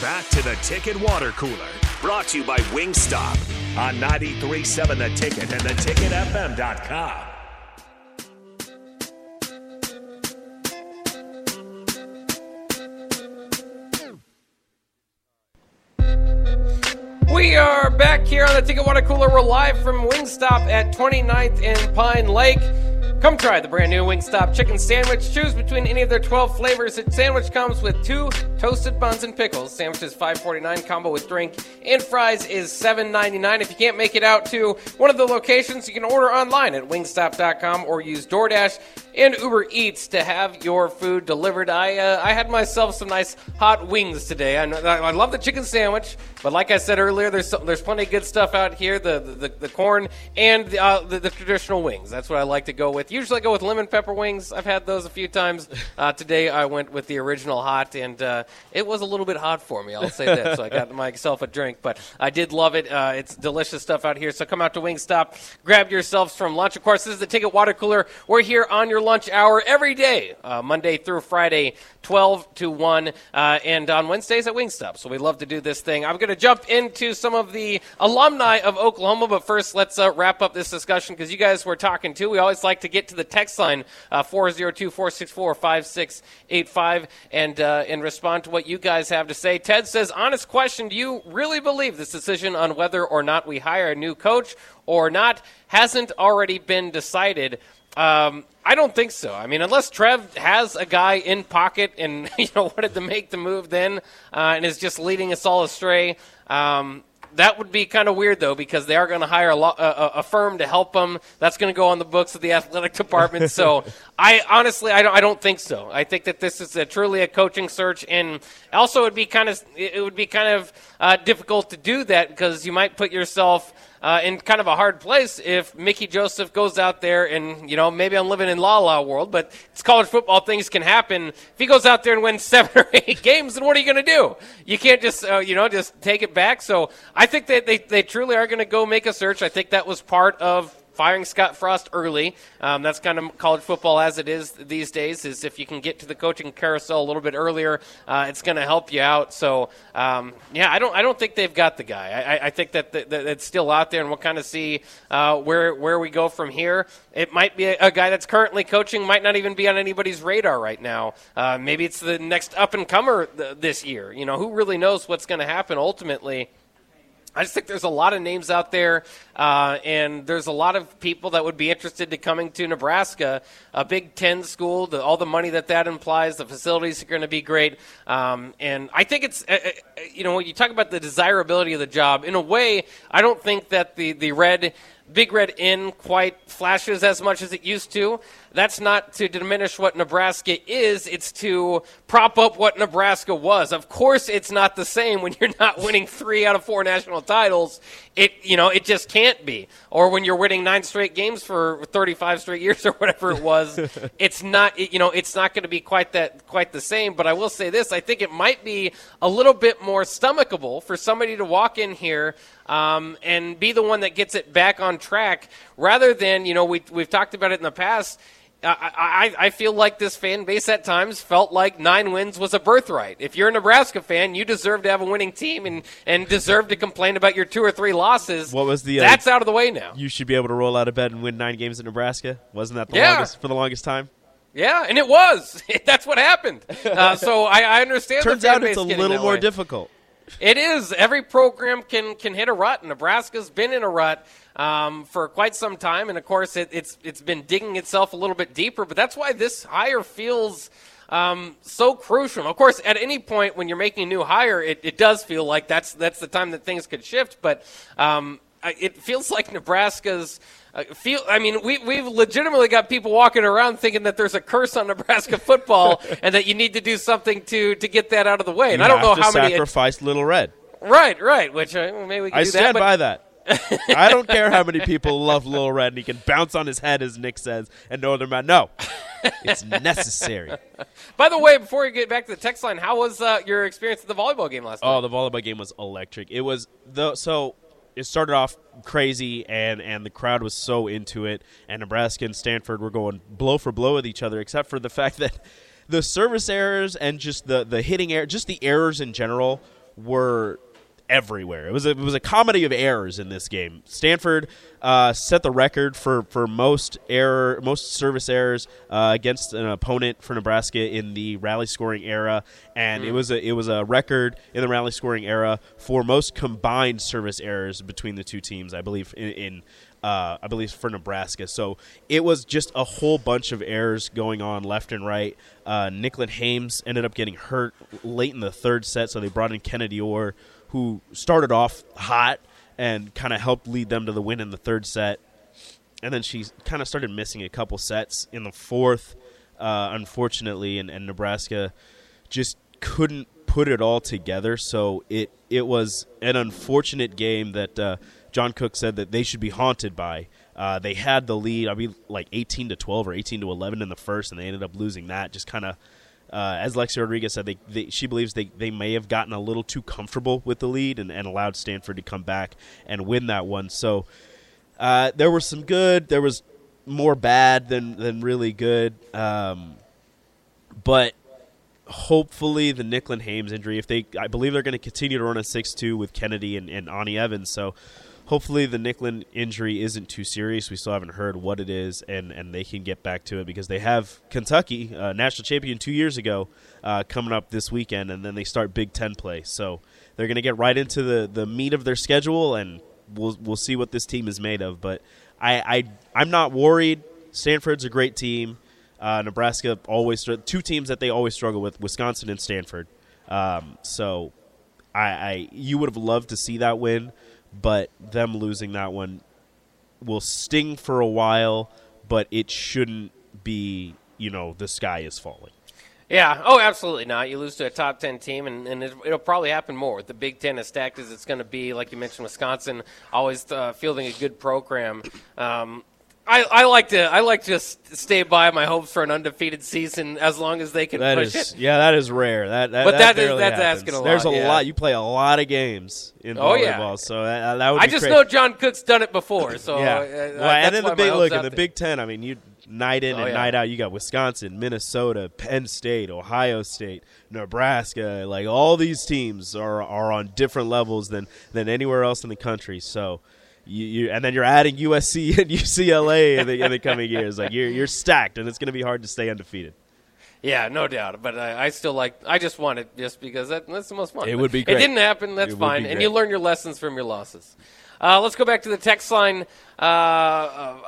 Back to the Ticket Water Cooler, brought to you by Wingstop on 93.7 The Ticket and theticketfm.com. We are back here on the Ticket Water Cooler. We're live from Wingstop at 29th and Pine Lake. Come try the brand new Wingstop chicken sandwich. Choose between any of their 12 flavors. The sandwich comes with two toasted buns and pickles. Sandwich is $5.49. Combo with drink and fries is $7.99. If you can't make it out to one of the locations, you can order online at wingstop.com or use DoorDash and Uber Eats to have your food delivered. I uh, I had myself some nice hot wings today. I, I love the chicken sandwich, but like I said earlier, there's some, there's plenty of good stuff out here. The the, the corn and the, uh, the, the traditional wings. That's what I like to go with. Usually I go with lemon pepper wings. I've had those a few times. Uh, today I went with the original hot, and uh, it was a little bit hot for me. I'll say that. so I got myself a drink, but I did love it. Uh, it's delicious stuff out here. So come out to Wingstop, grab yourselves from lunch. Of course, this is the Ticket Water Cooler. We're here on your lunch hour every day, uh, Monday through Friday, 12 to 1, uh, and on Wednesdays at Wingstop. So we love to do this thing. I'm going to jump into some of the alumni of Oklahoma, but first let's uh, wrap up this discussion because you guys were talking too. We always like to get to the text line uh, 402 464 5685 and uh, and respond to what you guys have to say. Ted says, honest question, do you really believe this decision on whether or not we hire a new coach or not hasn't already been decided? Um, I don't think so. I mean, unless Trev has a guy in pocket and you know wanted to make the move then uh, and is just leading us all astray. Um, that would be kind of weird though because they are going to hire a, lo- a, a, firm to help them. That's going to go on the books of the athletic department. so I honestly I don't, I don't think so. I think that this is a, truly a coaching search, and also it would be kind of it would be kind of uh, difficult to do that because you might put yourself uh, in kind of a hard place if Mickey Joseph goes out there and, you know, maybe I'm living in la la world, but it's college football. Things can happen. If he goes out there and wins seven or eight games, then what are you going to do? You can't just, uh, you know, just take it back. So I think that they, they truly are going to go make a search. I think that was part of firing Scott Frost early. Um, that's kind of college football as it is these days. Is if you can get to the coaching carousel a little bit earlier, uh, it's going to help you out. So um, yeah, I don't I don't think they've got the guy. I, I think that, that, it's still out there, and we'll kind of see uh, where where we go from here. It might be a, a, guy that's currently coaching, might not even be on anybody's radar right now. Uh, maybe it's the next up and comer th- this year. You know, who really knows what's going to happen ultimately. I just think there's a lot of names out there, uh, and there's a lot of people that would be interested to coming to Nebraska, a Big Ten school. The, all the money that that implies, the facilities are going to be great, um, and I think it's uh, uh, you know when you talk about the desirability of the job, in a way, I don't think that the the red Big Red Inn quite flashes as much as it used to. That's not to diminish what Nebraska is, it's to prop up what Nebraska was. Of course, it's not the same when you're not winning three out of four national titles. It, you know, it just can't be. Or when you're winning nine straight games for 35 straight years or whatever it was. it's not, you know, it's not going to be quite that, quite the same. But I will say this I think it might be a little bit more stomachable for somebody to walk in here um, and be the one that gets it back on track rather than, you know, we, we've talked about it in the past. I, I, I feel like this fan base at times felt like nine wins was a birthright. If you're a Nebraska fan, you deserve to have a winning team and, and deserve to complain about your two or three losses. What was the? Uh, That's out of the way now. You should be able to roll out of bed and win nine games in Nebraska. Wasn't that the yeah. longest for the longest time? Yeah, and it was. That's what happened. Uh, so I, I understand. Turns out it's a little more way. difficult. It is. Every program can can hit a rut. Nebraska's been in a rut um, for quite some time, and of course, it, it's it's been digging itself a little bit deeper. But that's why this hire feels. Um, so crucial. Of course, at any point when you're making a new hire, it, it does feel like that's that's the time that things could shift. But um, it feels like Nebraska's uh, feel. I mean, we we've legitimately got people walking around thinking that there's a curse on Nebraska football and that you need to do something to to get that out of the way. And you I don't know how many sacrifice Little Red. Right, right. Which uh, maybe we can I do stand that, by that. I don't care how many people love Little Red and he can bounce on his head, as Nick says, and no other man. No, it's necessary. By the way, before we get back to the text line, how was uh, your experience at the volleyball game last night? Oh, the volleyball game was electric. It was the so it started off crazy and and the crowd was so into it. And Nebraska and Stanford were going blow for blow with each other except for the fact that the service errors and just the the hitting error just the errors in general were everywhere. It was a, it was a comedy of errors in this game. Stanford uh, set the record for, for most error most service errors uh, against an opponent for Nebraska in the rally scoring era, and mm. it was a it was a record in the rally scoring era for most combined service errors between the two teams. I believe in. in uh, I believe for Nebraska. So it was just a whole bunch of errors going on left and right. Uh, Nicklin Hames ended up getting hurt late in the third set, so they brought in Kennedy Orr, who started off hot and kind of helped lead them to the win in the third set. And then she kind of started missing a couple sets in the fourth, uh, unfortunately, and, and Nebraska just couldn't put it all together. So it it was an unfortunate game that uh, John Cook said that they should be haunted by. Uh, they had the lead, I mean, like 18 to 12 or 18 to 11 in the first, and they ended up losing that. Just kind of uh, as Lexi Rodriguez said, they, they, she believes they, they may have gotten a little too comfortable with the lead and, and allowed Stanford to come back and win that one. So uh, there was some good. There was more bad than, than really good. Um, but hopefully the Nicklin Hames injury, if they, I believe they're going to continue to run a 6 2 with Kennedy and, and Anni Evans. So hopefully the Nicklin injury isn't too serious. We still haven't heard what it is, and, and they can get back to it because they have Kentucky, uh, national champion two years ago, uh, coming up this weekend, and then they start Big Ten play. So they're going to get right into the, the meat of their schedule, and we'll we'll see what this team is made of. But I, I I'm not worried. Stanford's a great team. Uh, Nebraska always two teams that they always struggle with: Wisconsin and Stanford. Um, so I, I you would have loved to see that win but them losing that one will sting for a while, but it shouldn't be, you know, the sky is falling. Yeah. Oh, absolutely not. You lose to a top ten team, and, and it, will probably happen more. The Big Ten as stacked as it's going to be, like you mentioned, Wisconsin always uh, fielding a good program. Um, I, I like to I like to just stay by my hopes for an undefeated season as long as they can that push is, it. Yeah, that is rare. That, that but that, that is, that's happens. asking a lot. There's a yeah. lot. You play a lot of games in oh, volleyball, yeah. so that, that would. I just crazy. know John Cook's done it before. So yeah. Uh, well, and in the big look in the. Big Ten, I mean, you night in oh, and yeah. night out. You got Wisconsin, Minnesota, Penn State, Ohio State, Nebraska. Like all these teams are are on different levels than than anywhere else in the country. So you, you, and then you're adding USC and UCLA in the, in the coming years. Like you're you're stacked, and it's going to be hard to stay undefeated. Yeah, no doubt. But I, I, still like. I just want it just because that, that's the most fun. It would be. Great. It didn't happen. That's fine, and you learn your lessons from your losses. Uh, let's go back to the text line. Uh, of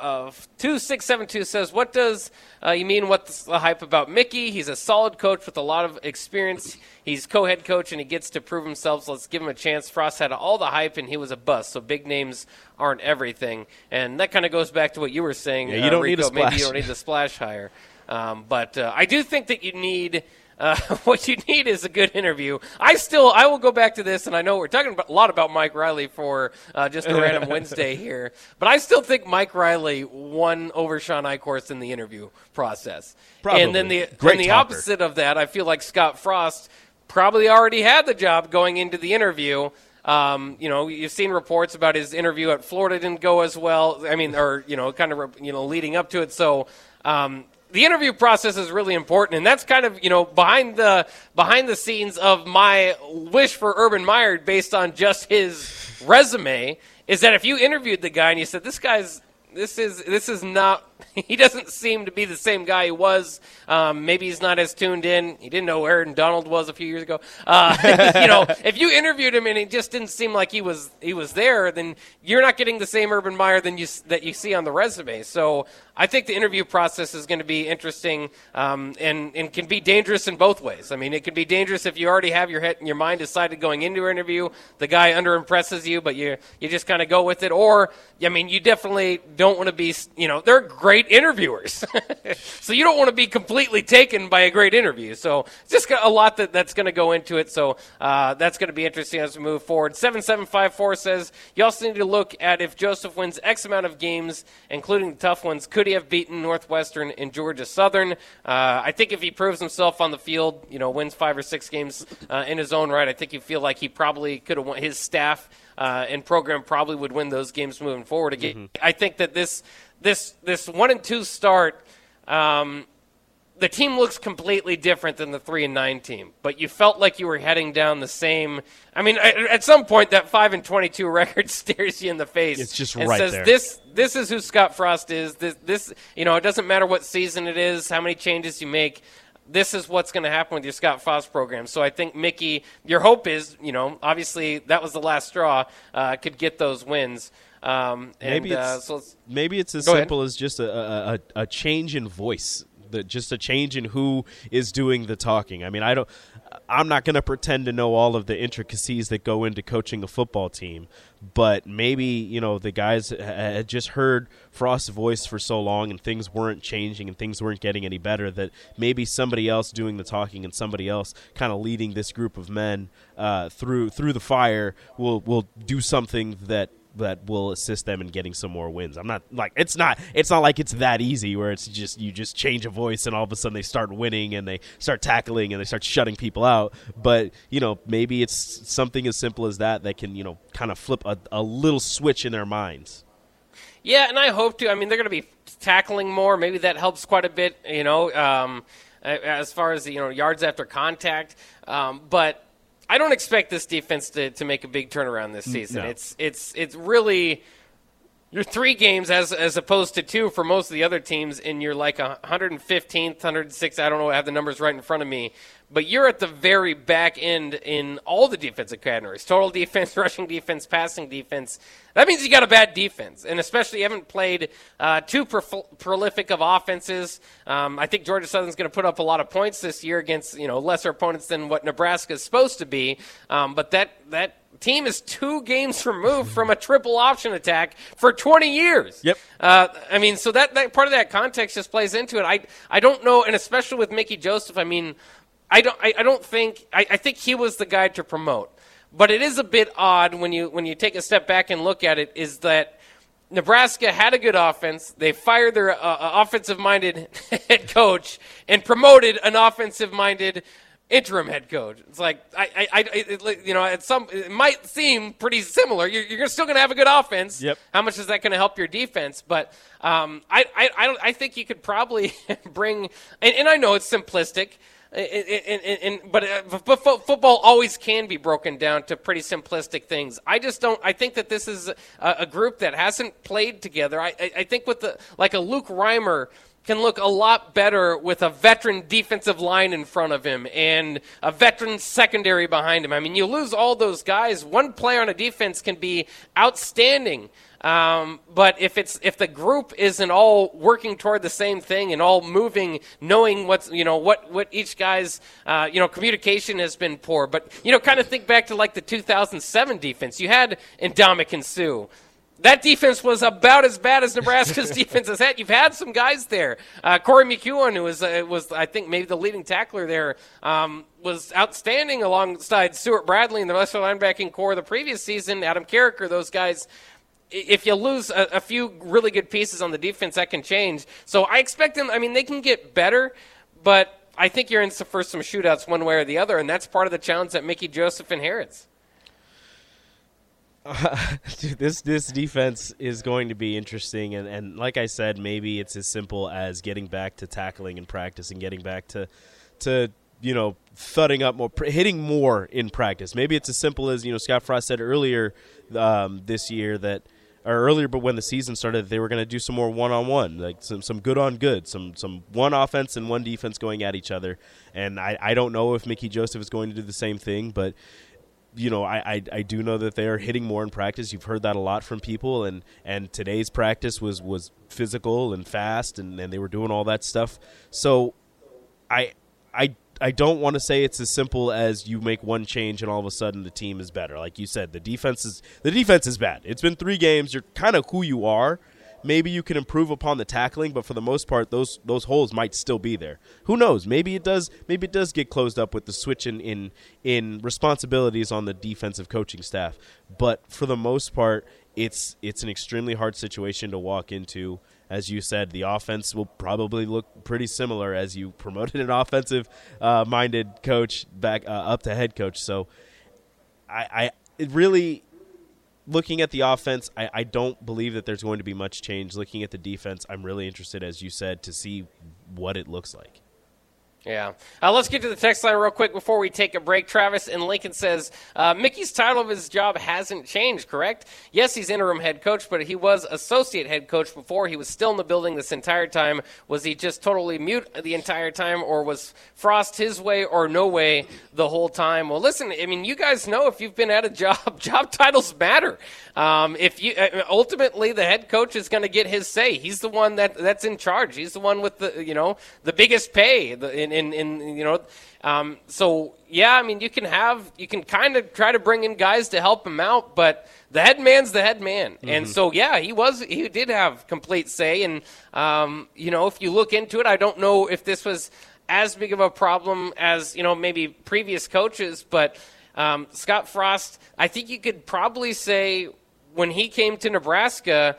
two six seven two says, "What does uh, you mean? What's the hype about Mickey? He's a solid coach with a lot of experience. He's co-head coach and he gets to prove himself. So let's give him a chance. Frost had all the hype and he was a bust. So big names aren't everything. And that kind of goes back to what you were saying. Yeah, you don't uh, Rico. need a splash. Maybe you don't need the splash hire. Um, but uh, I do think that you need." Uh, what you need is a good interview. I still, I will go back to this, and I know we're talking about, a lot about Mike Riley for uh, just a random Wednesday here, but I still think Mike Riley won over Shawn Eichorst in the interview process. Probably. And then the, Great and the talker. opposite of that, I feel like Scott Frost probably already had the job going into the interview. Um, you know, you've seen reports about his interview at Florida didn't go as well. I mean, or you know, kind of you know, leading up to it. So um, the interview process is really important, and that's kind of you know behind the behind the scenes of my wish for Urban Meyer based on just his resume. Is that if you interviewed the guy and you said this guy's this is this is not he doesn't seem to be the same guy he was. Um, maybe he's not as tuned in. He didn't know where Aaron Donald was a few years ago. Uh, you know, if you interviewed him and it just didn't seem like he was he was there, then you're not getting the same Urban Meyer than you that you see on the resume. So I think the interview process is going to be interesting um, and and can be dangerous in both ways. I mean, it can be dangerous if you already have your head and your mind decided going into an interview, the guy under impresses you, but you you just kind of go with it. Or I mean, you definitely don't want to be you know they're great interviewers, so you don't want to be completely taken by a great interview. So just a lot that, that's going to go into it. So uh, that's going to be interesting as we move forward. Seven seven five four says you also need to look at if Joseph wins X amount of games, including the tough ones. Could he have beaten Northwestern and Georgia Southern? Uh, I think if he proves himself on the field, you know, wins five or six games uh, in his own right, I think you feel like he probably could have won. His staff uh, and program probably would win those games moving forward. Again, mm-hmm. I think that this this this one and two start. Um, the team looks completely different than the three and nine team, but you felt like you were heading down the same. I mean, at some point, that five and twenty-two record stares you in the face. It's just and right says, there. This this is who Scott Frost is. This this you know, it doesn't matter what season it is, how many changes you make. This is what's going to happen with your Scott Frost program. So I think Mickey, your hope is, you know, obviously that was the last straw, uh, could get those wins. Um, and, Maybe uh, it's so let's- maybe it's as Go ahead. simple as just a, a, a, a change in voice, the, just a change in who is doing the talking. I mean, I don't. I'm not going to pretend to know all of the intricacies that go into coaching a football team, but maybe you know the guys had just heard Frost's voice for so long, and things weren't changing, and things weren't getting any better. That maybe somebody else doing the talking and somebody else kind of leading this group of men uh, through through the fire will will do something that that will assist them in getting some more wins. I'm not like it's not it's not like it's that easy where it's just you just change a voice and all of a sudden they start winning and they start tackling and they start shutting people out. But you know maybe it's something as simple as that that can you know kind of flip a, a little switch in their minds. Yeah, and I hope to. I mean, they're going to be tackling more. Maybe that helps quite a bit. You know, um, as far as you know, yards after contact. Um, but I don't expect this defense to, to make a big turnaround this mm, season. no. It's it's it's really you're three games as as opposed to two for most of the other teams, and you're like a 115th, 106th. I don't know. I have the numbers right in front of me, but you're at the very back end in all the defensive categories: total defense, rushing defense, passing defense. That means you got a bad defense, and especially you haven't played uh, too pro- prolific of offenses. Um, I think Georgia Southern's going to put up a lot of points this year against you know lesser opponents than what Nebraska is supposed to be. Um, but that that team is two games removed from a triple option attack for 20 years. Yep. Uh, I mean, so that, that part of that context just plays into it. I I don't know, and especially with Mickey Joseph, I mean, I don't I, I don't think I, I think he was the guy to promote. But it is a bit odd when you when you take a step back and look at it. Is that Nebraska had a good offense. They fired their uh, offensive minded head coach and promoted an offensive minded interim head coach. It's like I, I, I it, you know, at some it might seem pretty similar. You're, you're still going to have a good offense. Yep. How much is that going to help your defense? But um, I, I, I, don't, I think you could probably bring, and, and I know it's simplistic. And, and, and, and- but, uh, but fo- football always can be broken down to pretty simplistic things. I just don't. I think that this is a, a group that hasn't played together. I, I, I think with the like a Luke Reimer can look a lot better with a veteran defensive line in front of him and a veteran secondary behind him. I mean, you lose all those guys. One player on a defense can be outstanding. Um, but if it's if the group isn't all working toward the same thing and all moving, knowing what's you know what what each guy's uh, you know communication has been poor. But you know, kind of think back to like the 2007 defense. You had Ndamukong Suh. That defense was about as bad as Nebraska's defense has had. You've had some guys there. Uh, Corey McKeon, who was, uh, was I think maybe the leading tackler there, um, was outstanding alongside Stuart Bradley in the the linebacking core the previous season. Adam Carriker, those guys. If you lose a, a few really good pieces on the defense, that can change. So I expect them. I mean, they can get better, but I think you're in for some shootouts one way or the other, and that's part of the challenge that Mickey Joseph inherits. Dude, this this defense is going to be interesting, and, and like I said, maybe it's as simple as getting back to tackling in practice and getting back to to you know thudding up more, hitting more in practice. Maybe it's as simple as you know Scott Frost said earlier um, this year that. Or earlier, but when the season started, they were going to do some more one-on-one, like some some good on good, some some one offense and one defense going at each other. And I, I don't know if Mickey Joseph is going to do the same thing, but you know, I, I, I do know that they are hitting more in practice. You've heard that a lot from people, and, and today's practice was, was physical and fast, and, and they were doing all that stuff. So I I I don't want to say it's as simple as you make one change and all of a sudden the team is better. Like you said, the defense is the defense is bad. It's been three games. You're kind of who you are. Maybe you can improve upon the tackling, but for the most part, those those holes might still be there. Who knows? Maybe it does. Maybe it does get closed up with the switch in in, in responsibilities on the defensive coaching staff. But for the most part, it's it's an extremely hard situation to walk into. As you said, the offense will probably look pretty similar as you promoted an offensive uh, minded coach back uh, up to head coach. So, I, I really looking at the offense, I, I don't believe that there's going to be much change. Looking at the defense, I'm really interested, as you said, to see what it looks like. Yeah. Uh, let's get to the text line real quick before we take a break. Travis in Lincoln says uh, Mickey's title of his job hasn't changed, correct? Yes, he's interim head coach, but he was associate head coach before. He was still in the building this entire time. Was he just totally mute the entire time, or was Frost his way or no way the whole time? Well, listen, I mean, you guys know if you've been at a job, job titles matter. Um, if you uh, ultimately the head coach is going to get his say, he's the one that that's in charge. He's the one with the you know the biggest pay in in, in you know. Um, so yeah, I mean you can have you can kind of try to bring in guys to help him out, but the head man's the head man, mm-hmm. and so yeah, he was he did have complete say, and um, you know if you look into it, I don't know if this was as big of a problem as you know maybe previous coaches, but um, Scott Frost, I think you could probably say when he came to Nebraska,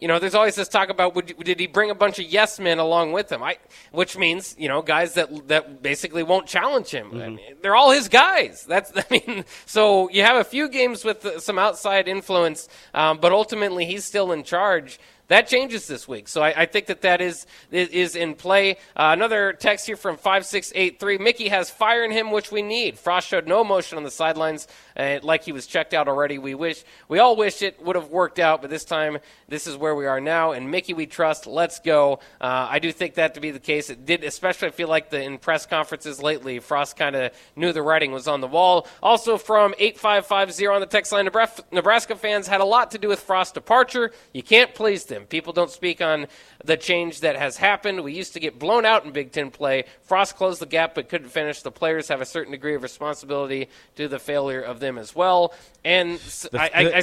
you know, there's always this talk about would, did he bring a bunch of yes men along with him? I, which means you know guys that that basically won't challenge him. Mm-hmm. I mean, they're all his guys. That's I mean, so you have a few games with some outside influence, um, but ultimately he's still in charge. That changes this week, so I, I think that that is is in play. Uh, another text here from five six eight three. Mickey has fire in him, which we need. Frost showed no emotion on the sidelines, uh, like he was checked out already. We wish we all wish it would have worked out, but this time this is where we are now. And Mickey, we trust. Let's go. Uh, I do think that to be the case. It did, especially. I feel like the in press conferences lately, Frost kind of knew the writing was on the wall. Also from eight five five zero on the text line, Nebraska fans had a lot to do with Frost's departure. You can't please them. People don't speak on the change that has happened. We used to get blown out in Big Ten play. Frost closed the gap but couldn't finish. The players have a certain degree of responsibility to the failure of them as well. And I, I, I,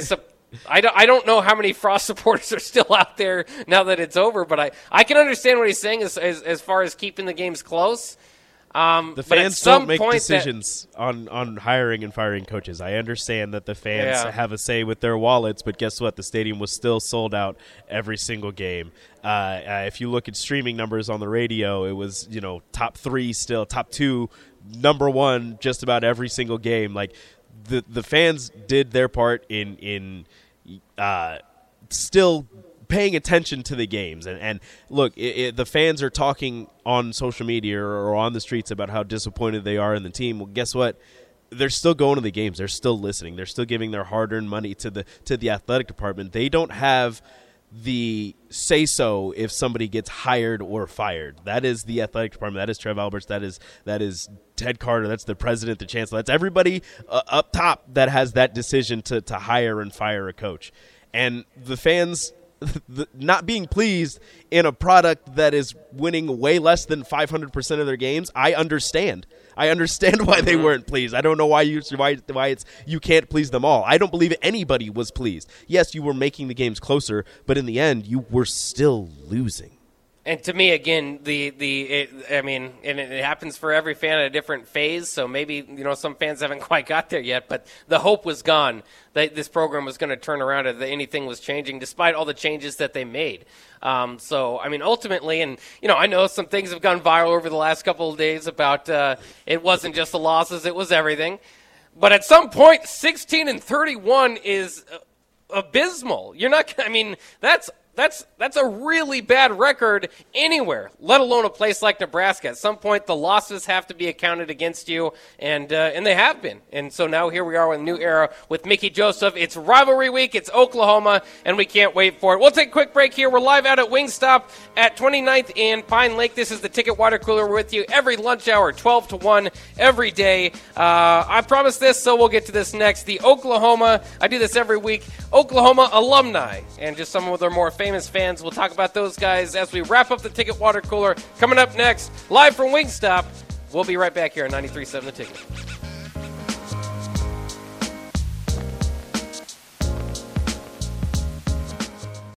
I don't, I don't know how many Frost supporters are still out there now that it's over, but I, I can understand what he's saying as, as, as far as keeping the games close. Um, the fans don't make decisions that, on, on hiring and firing coaches. I understand that the fans yeah. have a say with their wallets, but guess what? The stadium was still sold out every single game. Uh, uh, if you look at streaming numbers on the radio, it was you know top three still, top two, number one, just about every single game. Like the the fans did their part in in uh, still paying attention to the games. And, and look, it, it, the fans are talking on social media or on the streets about how disappointed they are in the team. Well, guess what? They're still going to the games. They're still listening. They're still giving their hard-earned money to the to the athletic department. They don't have the say so if somebody gets hired or fired. That is the athletic department. That is Trev Alberts. That is that is Ted Carter. That's the president, the chancellor. That's everybody uh, up top that has that decision to to hire and fire a coach. And the fans the, not being pleased in a product that is winning way less than 500% of their games, I understand. I understand why they mm-hmm. weren't pleased. I don't know why you why why it's you can't please them all. I don't believe anybody was pleased. Yes, you were making the games closer, but in the end, you were still losing. And to me, again, the the it, I mean, and it happens for every fan at a different phase. So maybe you know some fans haven't quite got there yet, but the hope was gone that this program was going to turn around and that anything was changing, despite all the changes that they made. Um, so I mean, ultimately, and you know, I know some things have gone viral over the last couple of days about uh, it wasn't just the losses; it was everything. But at some point, 16 and 31 is abysmal. You're not. I mean, that's that's that's a really bad record anywhere, let alone a place like Nebraska. At some point, the losses have to be accounted against you, and uh, and they have been. And so now here we are with a new era with Mickey Joseph. It's rivalry week. It's Oklahoma, and we can't wait for it. We'll take a quick break here. We're live out at Wingstop at 29th and Pine Lake. This is the Ticket Water Cooler with you every lunch hour, 12 to 1 every day. Uh, I promise this, so we'll get to this next. The Oklahoma, I do this every week. Oklahoma alumni, and just some of their more famous famous fans. We'll talk about those guys as we wrap up the Ticket Water Cooler. Coming up next, live from Wingstop. We'll be right back here on 93.7 The Ticket.